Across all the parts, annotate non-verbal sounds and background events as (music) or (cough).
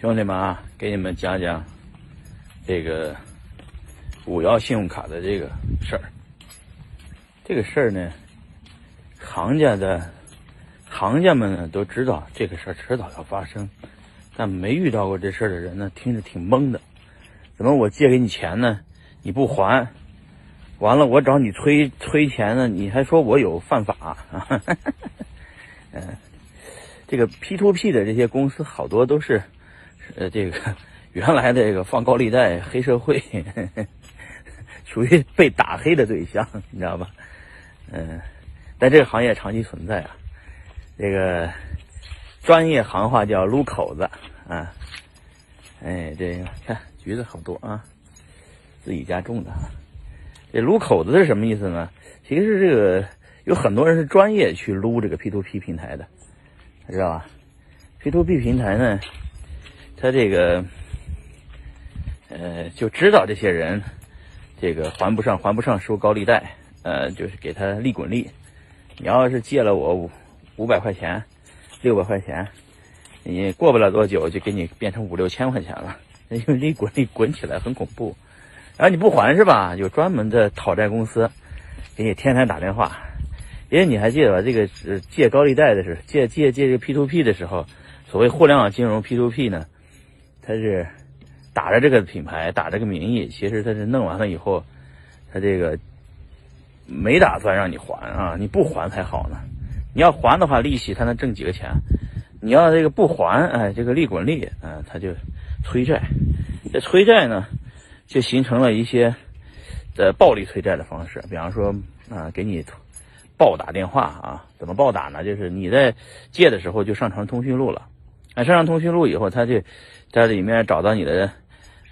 兄弟们啊，给你们讲讲这个五幺信用卡的这个事儿。这个事儿呢，行家的行家们呢都知道这个事儿迟早要发生，但没遇到过这事儿的人呢，听着挺懵的。怎么我借给你钱呢，你不还？完了我找你催催钱呢，你还说我有犯法？嗯，(laughs) 这个 P to P 的这些公司好多都是。呃，这个 (laughs) 原来这个放高利贷黑社会，(laughs) 属于被打黑的对象，你知道吧？嗯，但这个行业长期存在啊。这个专业行话叫撸口子啊。哎，这个看橘子好多啊，自己家种的。这撸口子是什么意思呢？其实这个有很多人是专业去撸这个 P to P 平台的，知道吧？P to P 平台呢？他这个，呃，就知道这些人，这个还不上，还不上，收高利贷，呃，就是给他利滚利。你要是借了我五五百块钱，六百块钱，你过不了多久就给你变成五六千块钱了，(laughs) 因为利滚利滚起来很恐怖。然后你不还是吧？有专门的讨债公司给你天天打电话。因为你还记得吧？这个借高利贷的是借借借这个 P to P 的时候，所谓互联网金融 P to P 呢？他是打着这个品牌，打这个名义，其实他是弄完了以后，他这个没打算让你还啊，你不还才好呢。你要还的话，利息他能挣几个钱？你要这个不还，哎，这个利滚利，啊，他就催债。这催债呢，就形成了一些的暴力催债的方式，比方说啊，给你暴打电话啊，怎么暴打呢？就是你在借的时候就上传通讯录了。啊上上通讯录以后，他就在里面找到你的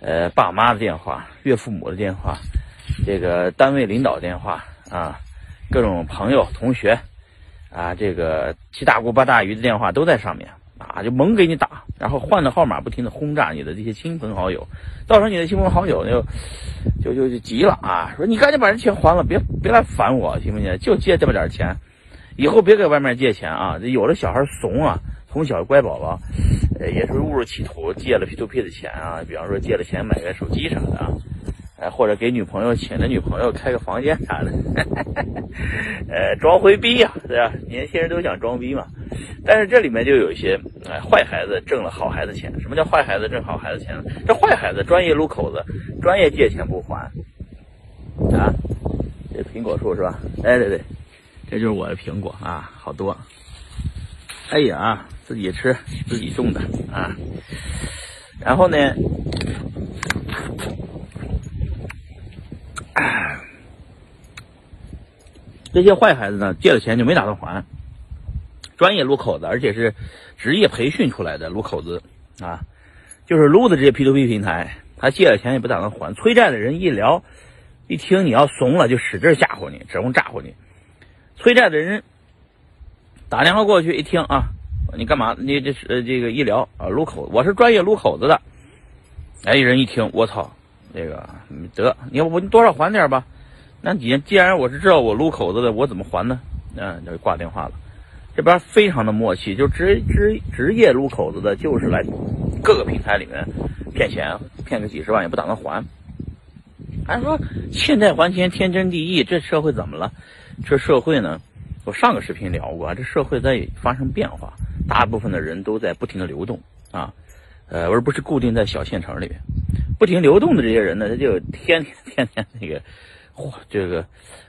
呃爸妈的电话、岳父母的电话、这个单位领导电话啊、各种朋友、同学啊，这个七大姑八大姨的电话都在上面啊，就猛给你打，然后换的号码不停的轰炸你的这些亲朋好友，到时候你的亲朋好友就就就就急了啊，说你赶紧把这钱还了，别别来烦我，行不行？就借这么点钱，以后别给外面借钱啊！有的小孩怂啊。从小乖宝宝，呃，也是误入歧途，借了 P to P 的钱啊，比方说借了钱买个手机啥的啊，呃，或者给女朋友请了女朋友开个房间啥的，呃，装回逼呀，对吧？年轻人都想装逼嘛。但是这里面就有一些，哎，坏孩子挣了好孩子钱。什么叫坏孩子挣好孩子钱呢？这坏孩子专业撸口子，专业借钱不还啊。这苹果树是吧？哎，对对，这就是我的苹果啊，好多。哎呀，自己吃，自己种的啊。然后呢，(clears throat) 这些坏孩子呢，借了钱就没打算还。专业撸口子，而且是职业培训出来的撸口子啊，就是撸的这些 P to P 平台，他借了钱也不打算还。催债的人一聊，一听你要怂了，就使劲吓唬你，指望咋唬你。催债的人。打电话过去一听啊，你干嘛？你这是这个医疗啊，撸口，我是专业撸口子的。哎，人一听，我操，这个得，你要不你多少还点吧？那你既然我是知道我撸口子的，我怎么还呢？嗯，就挂电话了。这边非常的默契，就职职职业撸口子的，就是来各个平台里面骗钱，骗个几十万也不打算还。还说欠债还钱天经地义，这社会怎么了？这社会呢？我上个视频聊过啊，这社会在发生变化，大部分的人都在不停的流动啊，呃，而不是固定在小县城里面。不停流动的这些人呢，他就天天天天那个，这个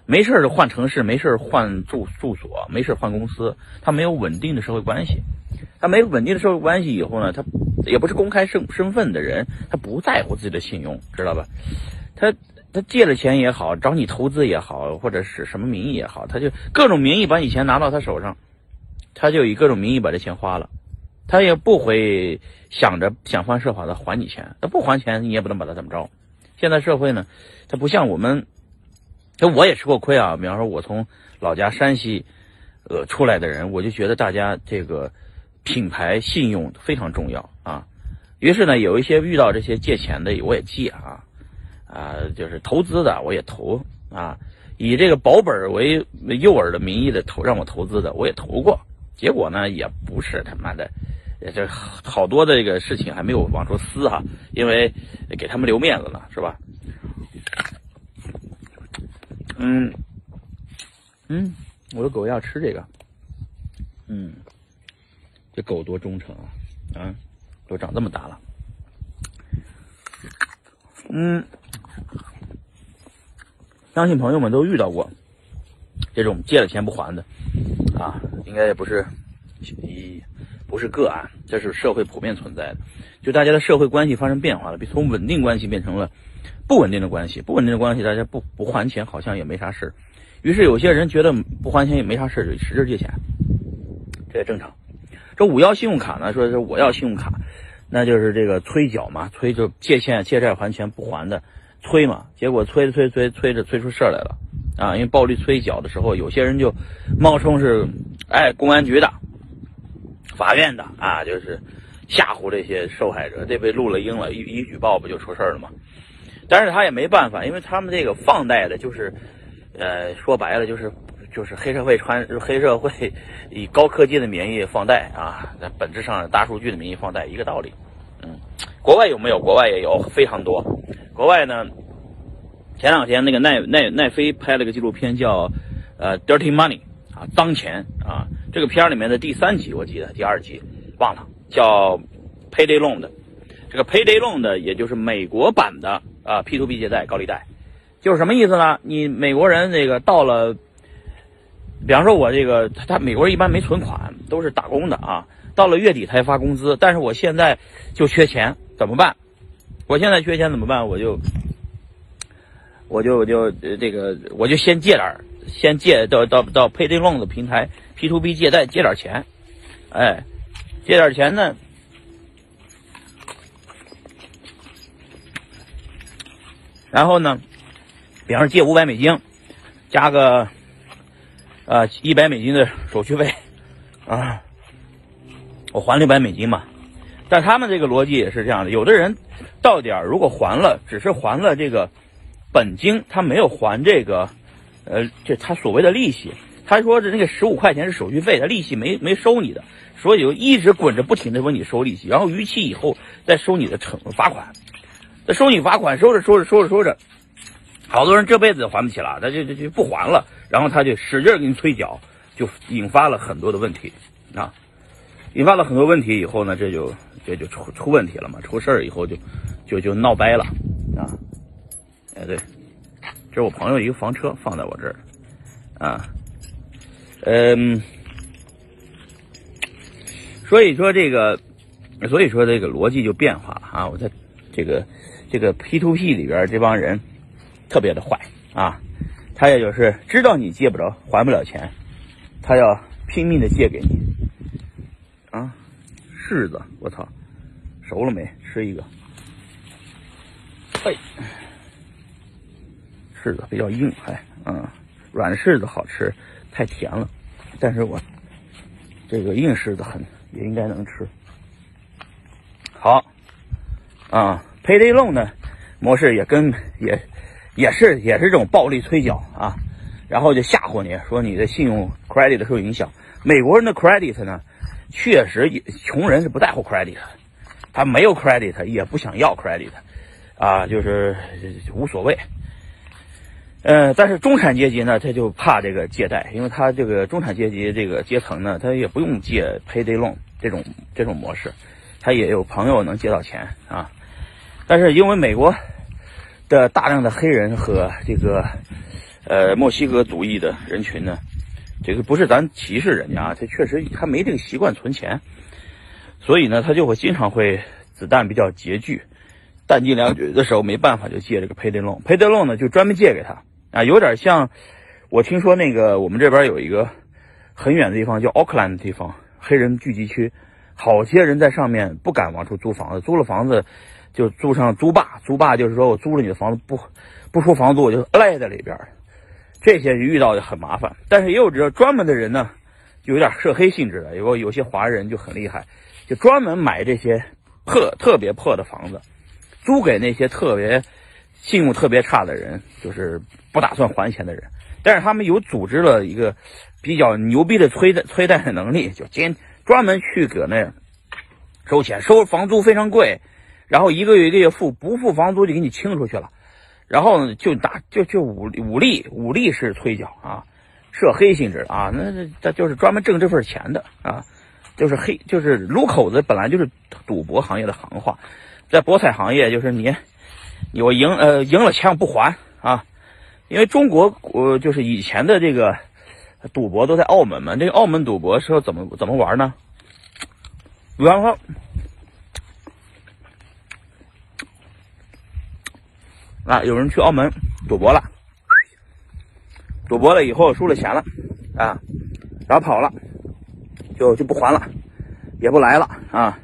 没事就换城市，没事换住住所，没事换公司，他没有稳定的社会关系。他没有稳定的社会关系以后呢，他也不是公开身身份的人，他不在乎自己的信用，知道吧？他。他借了钱也好，找你投资也好，或者是什么名义也好，他就各种名义把你钱拿到他手上，他就以各种名义把这钱花了，他也不会想着想方设法的还你钱，他不还钱你也不能把他怎么着。现在社会呢，他不像我们，这我也吃过亏啊。比方说，我从老家山西，呃出来的人，我就觉得大家这个品牌信用非常重要啊。于是呢，有一些遇到这些借钱的，我也借啊。啊，就是投资的，我也投啊，以这个保本为诱饵的名义的投让我投资的，我也投过，结果呢，也不是他妈的，这好多的这个事情还没有往出撕哈，因为给他们留面子呢，是吧？嗯嗯，我的狗要吃这个，嗯，这狗多忠诚啊啊，都长这么大了，嗯，(laughs) 相信朋友们都遇到过这种借了钱不还的啊，应该也不是一不是个案，这是社会普遍存在的，就大家的社会关系发生变化了，从稳定关系变成了。不稳定的关系，不稳定的关系，大家不不还钱好像也没啥事儿于是有些人觉得不还钱也没啥事儿就使劲借钱，这也正常。这五幺信用卡呢，说是我要信用卡，那就是这个催缴嘛，催就借钱借债还钱不还的催嘛，结果催着催催催着催出事儿来了啊！因为暴力催缴的时候，有些人就冒充是哎公安局的、法院的啊，就是吓唬这些受害者，这被录了音了，一一举报不就出事儿了吗？但是他也没办法，因为他们这个放贷的，就是，呃，说白了就是，就是黑社会穿黑社会以高科技的名义放贷啊，那本质上大数据的名义放贷一个道理。嗯，国外有没有？国外也有非常多。国外呢，前两天那个奈奈奈飞拍了个纪录片叫呃《Dirty Money》啊，脏钱啊。这个片里面的第三集我记得，第二集忘了，叫 Payday Loan 的。这个 Payday Loan 的，也就是美国版的。啊，P to P 借贷、高利贷，就是什么意思呢？你美国人这个到了，比方说，我这个他他美国人一般没存款，都是打工的啊。到了月底才发工资，但是我现在就缺钱，怎么办？我现在缺钱怎么办？我就我就我就这个我就先借点先借到到到 Payday Loan 的平台 P to P 借贷借点钱，哎，借点钱呢。然后呢，比方说借五百美金，加个呃一百美金的手续费啊，我还六百美金嘛。但他们这个逻辑也是这样的，有的人到点如果还了，只是还了这个本金，他没有还这个呃这他所谓的利息。他说的那个十五块钱是手续费，他利息没没收你的，所以就一直滚着不停的问你收利息，然后逾期以后再收你的惩罚款。他收你罚款，收着收着收着收着，好多人这辈子还不起了，他就就就不还了，然后他就使劲给你催缴，就引发了很多的问题啊，引发了很多问题以后呢，这就这就出出问题了嘛，出事儿以后就就就闹掰了啊，哎对，这是我朋友一个房车放在我这儿啊，嗯，所以说这个，所以说这个逻辑就变化了啊，我在这个。这个 P to P 里边这帮人特别的坏啊，他也就是知道你借不着、还不了钱，他要拼命的借给你啊。柿子，我操，熟了没？吃一个。哎，柿子比较硬，还嗯，软柿子好吃，太甜了。但是我这个硬柿子很也应该能吃。好啊。Payday Loan 的模式也跟也也是也是这种暴力催缴啊，然后就吓唬你说你的信用 credit 受影响。美国人的 credit 呢，确实也穷人是不在乎 credit，他没有 credit 也不想要 credit，啊，就是无所谓。呃，但是中产阶级呢，他就怕这个借贷，因为他这个中产阶级这个阶层呢，他也不用借 Payday Loan 这种这种模式，他也有朋友能借到钱啊。但是因为美国的大量的黑人和这个呃墨西哥族裔的人群呢，这个不是咱歧视人家啊，他确实他没这个习惯存钱，所以呢他就会经常会子弹比较拮据，弹尽粮绝的时候没办法就借这个 payday loan，payday loan 呢就专门借给他啊，有点像我听说那个我们这边有一个很远的地方叫奥克兰的地方，黑人聚集区，好些人在上面不敢往出租房子，租了房子。就租上租霸，租霸就是说我租了你的房子不不出房租，我就赖在里边这些遇到就很麻烦。但是也有这专门的人呢，有点涉黑性质的。有有些华人就很厉害，就专门买这些破特别破的房子，租给那些特别信用特别差的人，就是不打算还钱的人。但是他们有组织了一个比较牛逼的催贷催贷的能力，就兼专门去搁那收钱，收房租非常贵，然后一个月一个月付，不付房租就给你清出去了，然后就打就就武武力武力式催缴啊，涉黑性质啊，那这这就是专门挣这份钱的啊，就是黑就是撸口子，本来就是赌博行业的行话，在博彩行业就是你你我赢呃赢了钱我不还啊，因为中国呃就是以前的这个赌博都在澳门嘛，这个澳门赌博是怎么怎么玩呢？比方说，啊，有人去澳门赌博了，赌博了以后输了钱了，啊，然后跑了，就就不还了，也不来了啊。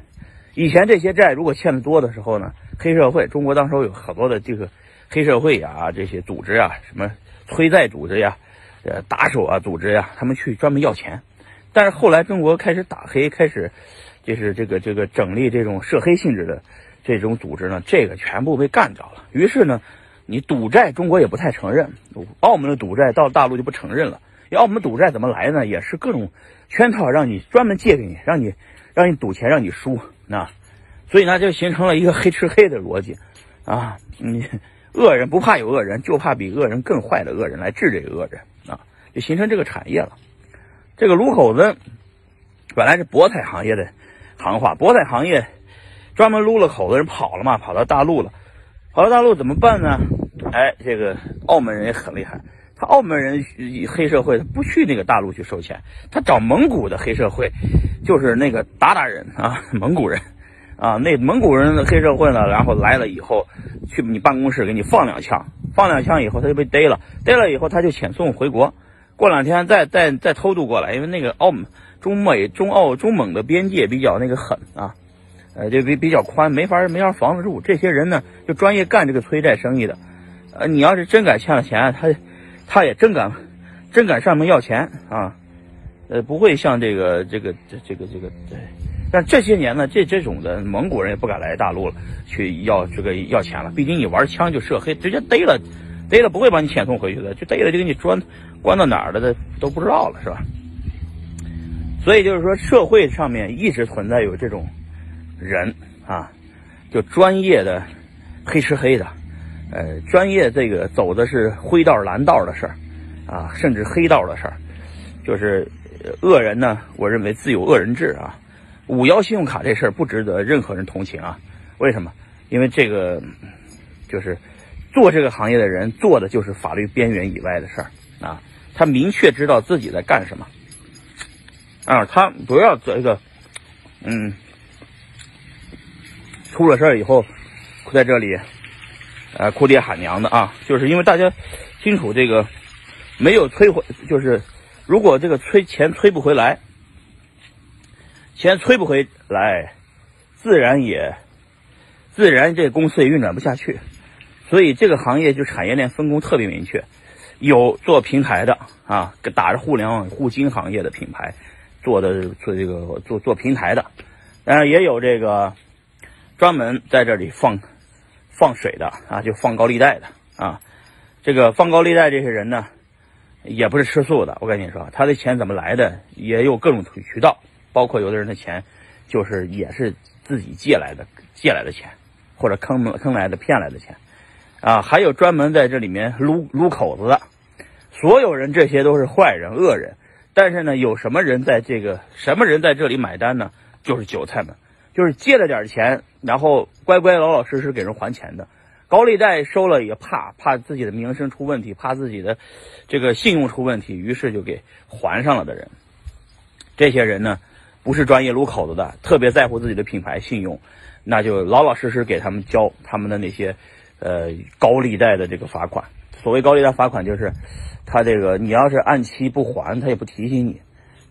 以前这些债如果欠的多的时候呢，黑社会，中国当时有很多的这个黑社会啊，这些组织啊，什么催债组织呀，呃，打手啊组织呀，他们去专门要钱。但是后来中国开始打黑，开始。就是这个这个整立这种涉黑性质的这种组织呢，这个全部被干掉了。于是呢，你赌债中国也不太承认，澳门的赌债到大陆就不承认了。澳门赌债怎么来呢？也是各种圈套，让你专门借给你，让你让你赌钱，让你输啊。所以呢，就形成了一个黑吃黑的逻辑啊。你恶人不怕有恶人，就怕比恶人更坏的恶人来治这个恶人啊，就形成这个产业了。这个卢口子本来是博彩行业的。行话，博彩行业专门撸了口子人跑了嘛，跑到大陆了，跑到大陆怎么办呢？哎，这个澳门人也很厉害，澳门人黑社会他不去那个大陆去收钱，他找蒙古的黑社会，就是那个鞑靼人啊，蒙古人啊，那蒙古人的黑社会呢，然后来了以后，去你办公室给你放两枪，放两枪以后他就被逮了，逮了以后他就遣送回国，过两天再再再偷渡过来，因为那个澳门。中美、中澳、中蒙的边界比较那个狠啊，呃，就比比较宽，没法没法防得住。这些人呢，就专业干这个催债生意的。呃，你要是真敢欠了钱，他他也真敢真敢上门要钱啊。呃，不会像这个这个这这个这个对。但这些年呢，这这种的蒙古人也不敢来大陆了，去要这个要钱了。毕竟你玩枪就涉黑，直接逮了，逮了不会把你遣送回去的，就逮了就给你关关到哪儿了的都不知道了，是吧？所以就是说，社会上面一直存在有这种人啊，就专业的黑吃黑的，呃，专业这个走的是灰道蓝道的事儿啊，甚至黑道的事儿，就是恶人呢，我认为自有恶人治啊。五幺信用卡这事儿不值得任何人同情啊。为什么？因为这个就是做这个行业的人做的就是法律边缘以外的事儿啊，他明确知道自己在干什么。啊，他不要这个，嗯，出了事儿以后，在这里，呃，哭爹喊娘的啊，就是因为大家清楚这个没有催回，就是如果这个催钱催不回来，钱催不回来，自然也自然这公司也运转不下去，所以这个行业就产业链分工特别明确，有做平台的啊，打着互联网互金行业的品牌。做的做这个做做平台的，当然也有这个专门在这里放放水的啊，就放高利贷的啊。这个放高利贷这些人呢，也不是吃素的。我跟你说，他的钱怎么来的，也有各种渠道，包括有的人的钱就是也是自己借来的，借来的钱，或者坑坑来的骗来的钱啊。还有专门在这里面撸撸口子的，所有人这些都是坏人恶人。但是呢，有什么人在这个什么人在这里买单呢？就是韭菜们，就是借了点钱，然后乖乖老老实实给人还钱的。高利贷收了也怕，怕自己的名声出问题，怕自己的这个信用出问题，于是就给还上了的人。这些人呢，不是专业撸口子的，特别在乎自己的品牌信用，那就老老实实给他们交他们的那些呃高利贷的这个罚款。所谓高利贷罚款就是。他这个，你要是按期不还，他也不提醒你，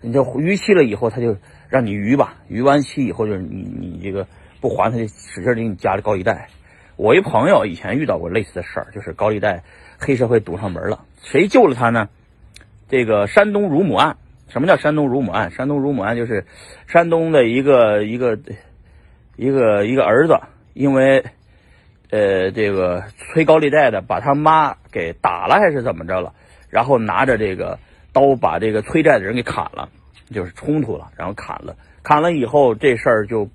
你就逾期了以后，他就让你逾吧，逾完期以后就是你你这个不还，他就使劲给你加了高利贷。我一朋友以前遇到过类似的事儿，就是高利贷黑社会堵上门了，谁救了他呢？这个山东乳母案，什么叫山东乳母案？山东乳母案就是山东的一个一个一个一个儿子，因为呃这个催高利贷的把他妈给打了还是怎么着了？然后拿着这个刀把这个催债的人给砍了，就是冲突了，然后砍了，砍了以后这事儿就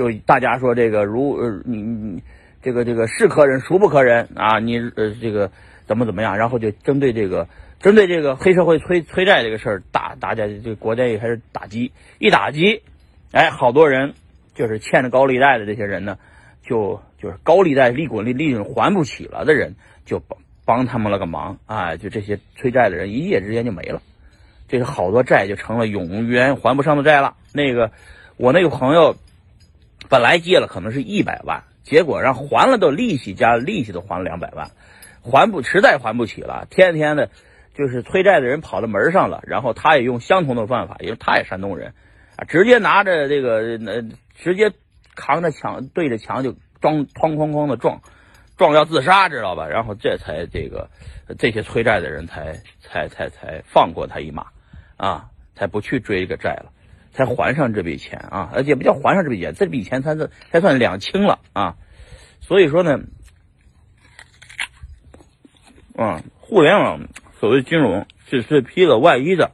就大家说这个如呃你你这个这个是可忍孰不可忍啊？你呃这个怎么怎么样？然后就针对这个针对这个黑社会催催债这个事儿，大大家这国家也开始打击，一打击，哎，好多人就是欠着高利贷的这些人呢，就就是高利贷利滚利利润还不起了的人，就帮帮他们了个忙啊，就这些催债的人一夜之间就没了。这个好多债就成了永远还不上的债了。那个，我那个朋友本来借了可能是一百万，结果让还了都利息加利息都还了两百万，还不实在还不起了。天天的，就是催债的人跑到门上了，然后他也用相同的办法，因为他也山东人啊，直接拿着这个呃，直接扛着墙对着墙就撞哐哐哐的撞，撞要自杀，知道吧？然后这才这个这些催债的人才才才才放过他一马。啊，才不去追这个债了，才还上这笔钱啊，而且不叫还上这笔钱，这笔钱才是才算两清了啊。所以说呢，啊，互联网所谓金融只是披了外衣的，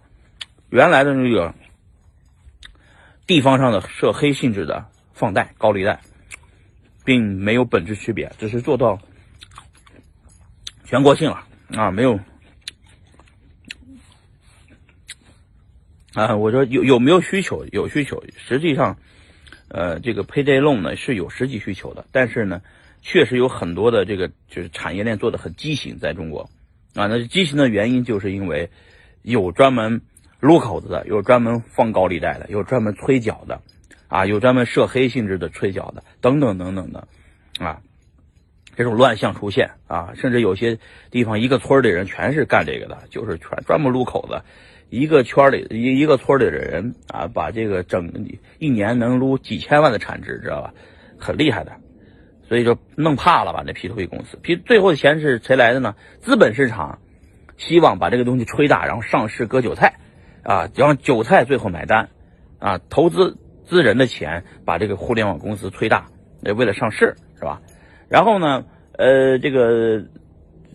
原来的那个地方上的涉黑性质的放贷、高利贷，并没有本质区别，只是做到全国性了啊，没有。啊，我说有有没有需求？有需求。实际上，呃，这个 payday loan 呢是有实际需求的，但是呢，确实有很多的这个就是产业链做的很畸形，在中国，啊，那畸形的原因就是因为有专门撸口子的，有专门放高利贷的，有专门催缴的，啊，有专门涉黑性质的催缴的，等等等等的，啊，这种乱象出现啊，甚至有些地方一个村的人全是干这个的，就是全专门撸口子。一个圈里一一个村里的人啊，把这个整一年能撸几千万的产值，知道吧？很厉害的，所以说弄怕了吧？那 P to P 公司，P 最后的钱是谁来的呢？资本市场希望把这个东西吹大，然后上市割韭菜啊，让韭菜最后买单啊，投资资人的钱把这个互联网公司吹大，为了上市是吧？然后呢，呃，这个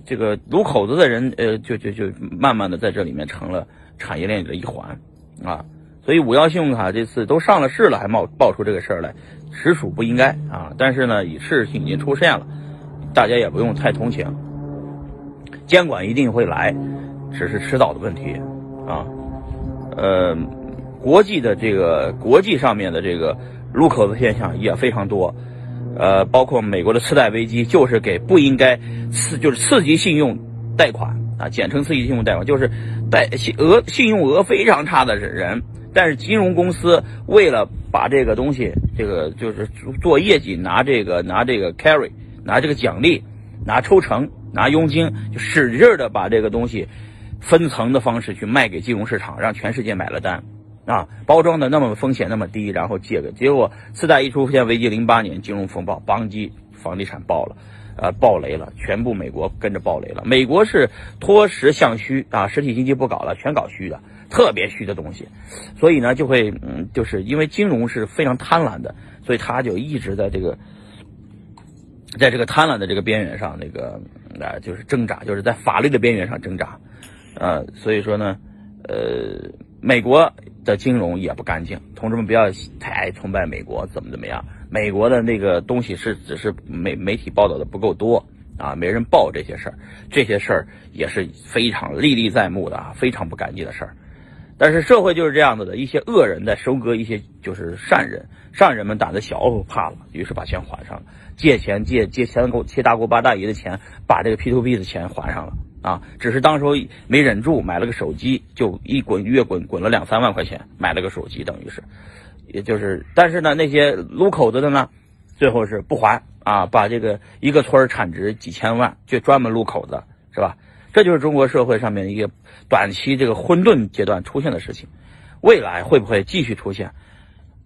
这个撸口子的人，呃，就就就慢慢的在这里面成了。产业链里的一环，啊，所以五幺信用卡这次都上了市了，还冒爆出这个事儿来，实属不应该啊！但是呢，已事情已经出现了，大家也不用太同情，监管一定会来，只是迟早的问题啊。呃，国际的这个国际上面的这个入口的现象也非常多，呃，包括美国的次贷危机，就是给不应该刺就是刺激信用贷款。啊，简称刺激信用贷款，就是贷信额信用额非常差的人，但是金融公司为了把这个东西，这个就是做业绩，拿这个拿这个 carry，拿这个奖励，拿抽成，拿佣金，就使劲的把这个东西分层的方式去卖给金融市场，让全世界买了单，啊，包装的那么风险那么低，然后借个，结果次贷一出现危机，零八年金融风暴，邦基房地产爆了。呃，暴雷了，全部美国跟着暴雷了。美国是脱实向虚啊，实体经济不搞了，全搞虚的，特别虚的东西。所以呢，就会嗯，就是因为金融是非常贪婪的，所以他就一直在这个，在这个贪婪的这个边缘上，那个啊，就是挣扎，就是在法律的边缘上挣扎。呃，所以说呢，呃，美国的金融也不干净。同志们不要太崇拜美国，怎么怎么样。美国的那个东西是只是媒媒体报道的不够多啊，没人报这些事儿，这些事儿也是非常历历在目的啊，非常不干净的事儿。但是社会就是这样子的，一些恶人在收割一些就是善人，善人们胆子小怕了，于是把钱还上了，借钱借借钱给借大姑八大姨的钱，把这个 P to P 的钱还上了啊，只是当时候没忍住买了个手机，就一滚月滚滚了两三万块钱，买了个手机，等于是。也就是，但是呢，那些撸口子的呢，最后是不还啊，把这个一个村产值几千万，就专门撸口子，是吧？这就是中国社会上面一个短期这个混沌阶段出现的事情。未来会不会继续出现？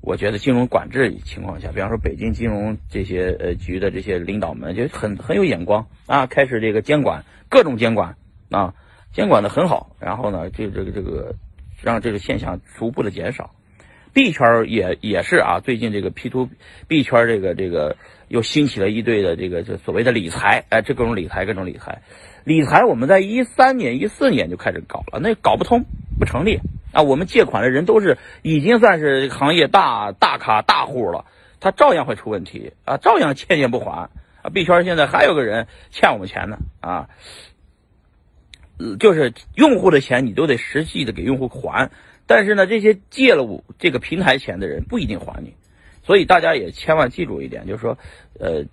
我觉得金融管制情况下，比方说北京金融这些呃局的这些领导们就很很有眼光啊，开始这个监管各种监管啊，监管的很好，然后呢，这这个这个让这个现象逐步的减少。币圈儿也也是啊，最近这个 P to 币圈儿这个这个又兴起了一堆的这个这所谓的理财，哎，这各种理财各种理财，理财我们在一三年一四年就开始搞了，那搞不通不成立啊，我们借款的人都是已经算是行业大大咖大户了，他照样会出问题啊，照样欠钱不还啊。币圈现在还有个人欠我们钱呢啊，就是用户的钱你都得实际的给用户还，但是呢，这些借了我这个平台钱的人不一定还你，所以大家也千万记住一点，就是说，呃。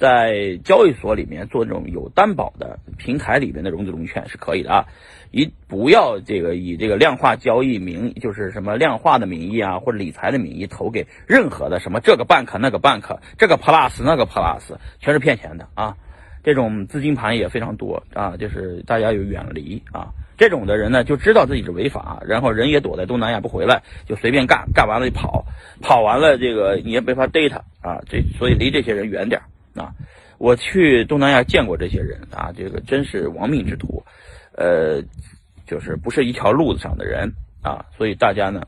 在交易所里面做这种有担保的平台里面的融资融券是可以的啊，以不要这个以这个量化交易名，就是什么量化的名义啊，或者理财的名义投给任何的什么这个 bank 那个 bank 这个 plus 那个 plus 全是骗钱的啊，这种资金盘也非常多啊，就是大家要远离啊，这种的人呢就知道自己是违法，然后人也躲在东南亚不回来，就随便干，干完了就跑，跑完了这个你也没法逮他啊，这所以离这些人远点。啊，我去东南亚见过这些人啊，这个真是亡命之徒，呃，就是不是一条路子上的人啊，所以大家呢，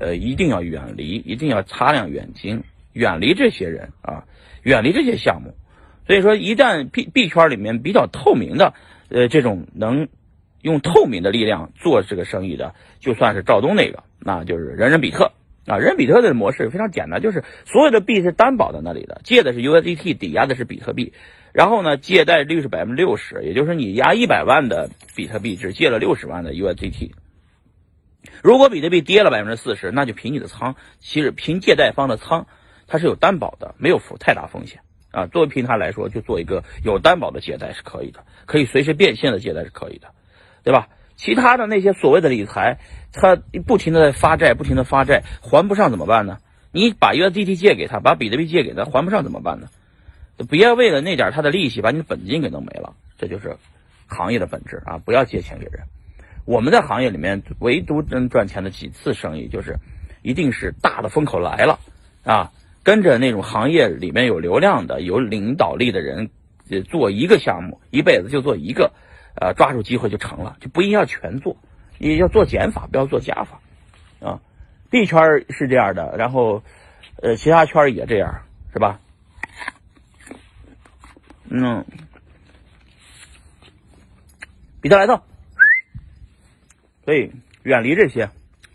呃，一定要远离，一定要擦亮眼睛，远离这些人啊，远离这些项目。所以说，一旦币币圈里面比较透明的，呃，这种能用透明的力量做这个生意的，就算是赵东那个，那就是人人比特。啊，人比特的模式非常简单，就是所有的币是担保在那里的，借的是 USDT，抵押的是比特币，然后呢，借贷率是百分之六十，也就是你押一百万的比特币，只借了六十万的 USDT。如果比特币跌了百分之四十，那就凭你的仓，其实凭借贷方的仓，它是有担保的，没有太大风险啊。作为平台来说，就做一个有担保的借贷是可以的，可以随时变现的借贷是可以的，对吧？其他的那些所谓的理财，他不停的在发债，不停的发债，还不上怎么办呢？你把 USDT 借给他，把比特币借给他，还不上怎么办呢？别为了那点他的利息把你的本金给弄没了，这就是行业的本质啊！不要借钱给人。我们在行业里面唯独能赚钱的几次生意，就是一定是大的风口来了啊，跟着那种行业里面有流量的、有领导力的人，做一个项目，一辈子就做一个。呃，抓住机会就成了，就不一定要全做，你要做减法，不要做加法，啊，币圈是这样的，然后，呃，其他圈也这样，是吧？嗯，比特莱特，所以远离这些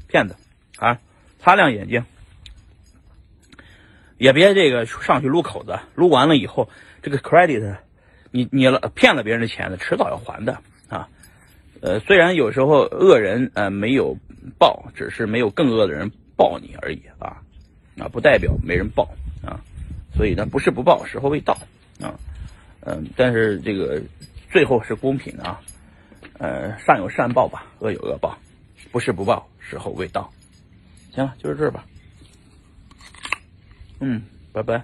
骗子啊，擦亮眼睛，也别这个上去撸口子，撸完了以后，这个 credit。你你了骗了别人的钱的，迟早要还的啊！呃，虽然有时候恶人呃没有报，只是没有更恶的人报你而已啊啊，不代表没人报啊，所以呢，不是不报，时候未到啊，嗯，但是这个最后是公平的啊，呃，善有善报吧，恶有恶报，不是不报，时候未到。行了，就是这儿吧，嗯，拜拜。